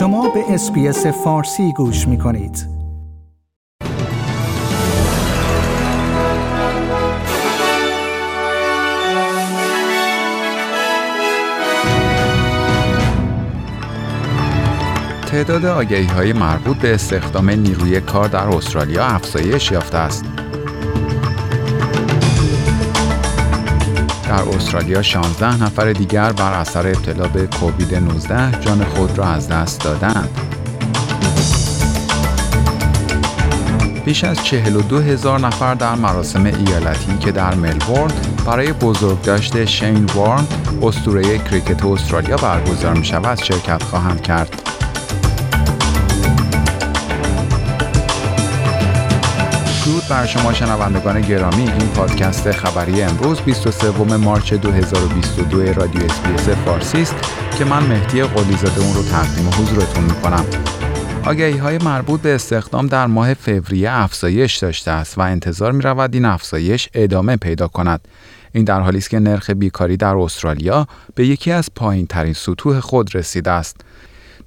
شما به اسپیس فارسی گوش می کنید. تعداد آگهی های مربوط به استخدام نیروی کار در استرالیا افزایش یافته است. در استرالیا 16 نفر دیگر بر اثر ابتلا به کووید 19 جان خود را از دست دادند. بیش از 42 هزار نفر در مراسم ایالتی که در ملبورن برای بزرگداشت شین وارن اسطوره کریکت استرالیا برگزار می شود شرکت خواهند کرد. درود بر شما شنوندگان گرامی این پادکست خبری امروز 23 March 2022 رادیو SBS فارسی است که من مهدی قلیزاده اون رو تقدیم حضورتون می‌کنم آگهی های مربوط به استخدام در ماه فوریه افزایش داشته است و انتظار می رود این افزایش ادامه پیدا کند. این در حالی است که نرخ بیکاری در استرالیا به یکی از پایین ترین سطوح خود رسیده است.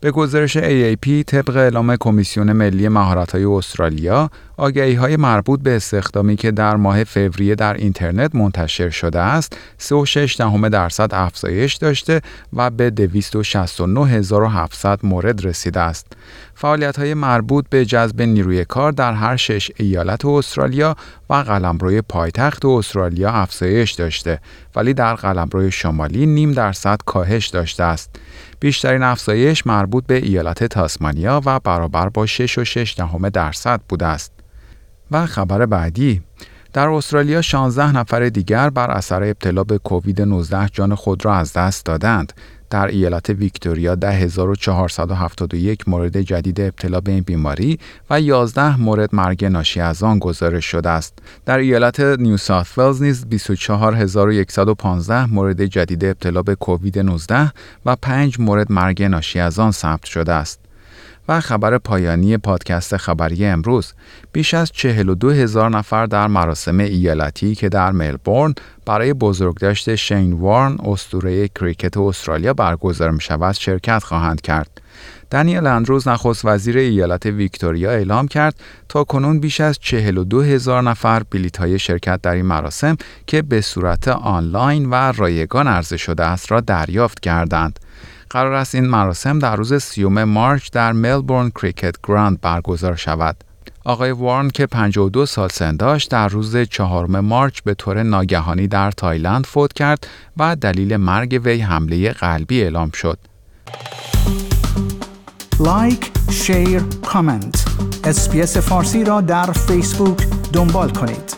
به گزارش AAP طبق اعلام کمیسیون ملی مهارت‌های استرالیا آگهی های مربوط به استخدامی که در ماه فوریه در اینترنت منتشر شده است 3.6 دهم درصد افزایش داشته و به 269700 مورد رسیده است. فعالیت های مربوط به جذب نیروی کار در هر شش ایالت استرالیا و قلمروی پایتخت استرالیا افزایش داشته ولی در قلمروی شمالی نیم درصد کاهش داشته است. بیشترین افزایش مربوط به ایالت تاسمانیا و برابر با 6.6 دهم درصد بوده است. و خبر بعدی در استرالیا 16 نفر دیگر بر اثر ابتلا به کووید 19 جان خود را از دست دادند. در ایالت ویکتوریا 10471 مورد جدید ابتلا به این بیماری و 11 مورد مرگ ناشی از آن گزارش شده است. در ایالت نیو ساوت ولز نیز 24115 مورد جدید ابتلا به کووید 19 و 5 مورد مرگ ناشی از آن ثبت شده است. و خبر پایانی پادکست خبری امروز بیش از 42 هزار نفر در مراسم ایالتی که در ملبورن برای بزرگداشت شین وارن اسطوره کریکت استرالیا برگزار می شود شرکت خواهند کرد. دنیل اندروز نخست وزیر ایالت ویکتوریا اعلام کرد تا کنون بیش از 42 هزار نفر بلیت های شرکت در این مراسم که به صورت آنلاین و رایگان عرضه شده است را دریافت کردند. قرار است این مراسم در روز سی‌ام March در Melbourne Cricket Ground برگزار شود. آقای وارن که 52 سال سن داشت در روز چهارم March به طور ناگهانی در تایلند فوت کرد و دلیل مرگ وی حمله قلبی اعلام شد. like، share، comment. SBS فارسی را در فیسبوک دنبال کنید.